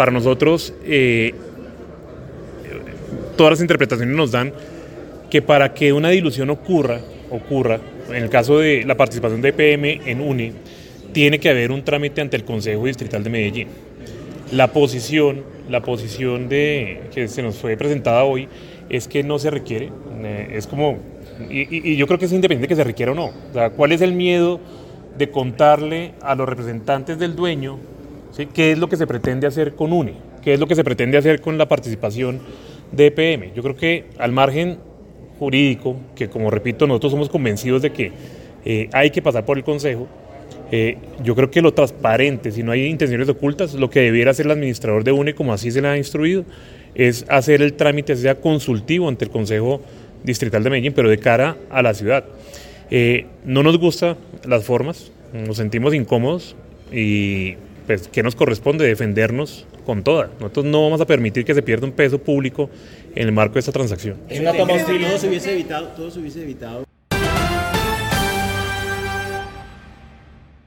Para nosotros, eh, todas las interpretaciones nos dan que para que una dilución ocurra, ocurra, en el caso de la participación de EPM en UNE, tiene que haber un trámite ante el Consejo Distrital de Medellín. La posición, la posición de, que se nos fue presentada hoy es que no se requiere, eh, es como, y, yo creo que es independiente que se requiera o no. ¿cuál es el miedo de contarle a los representantes del dueño qué es lo que se pretende hacer con UNE? ¿Qué es lo que se pretende hacer con la participación de EPM? Yo creo que al margen jurídico, que como repito, nosotros somos convencidos de que eh, hay que pasar por el Consejo, eh, yo creo que lo transparente, si no hay intenciones ocultas, lo que debiera hacer el administrador de UNE, como así se le ha instruido, es hacer el trámite, sea consultivo ante el Consejo Distrital de Medellín, pero de cara a la ciudad. Eh, no nos gustan las formas, nos sentimos incómodos y pues, ¿qué nos corresponde? Defendernos con toda. Nosotros no vamos a permitir que se pierda un peso público en el marco de esta transacción. Es una toma todo se hubiese evitado, todo se hubiese evitado.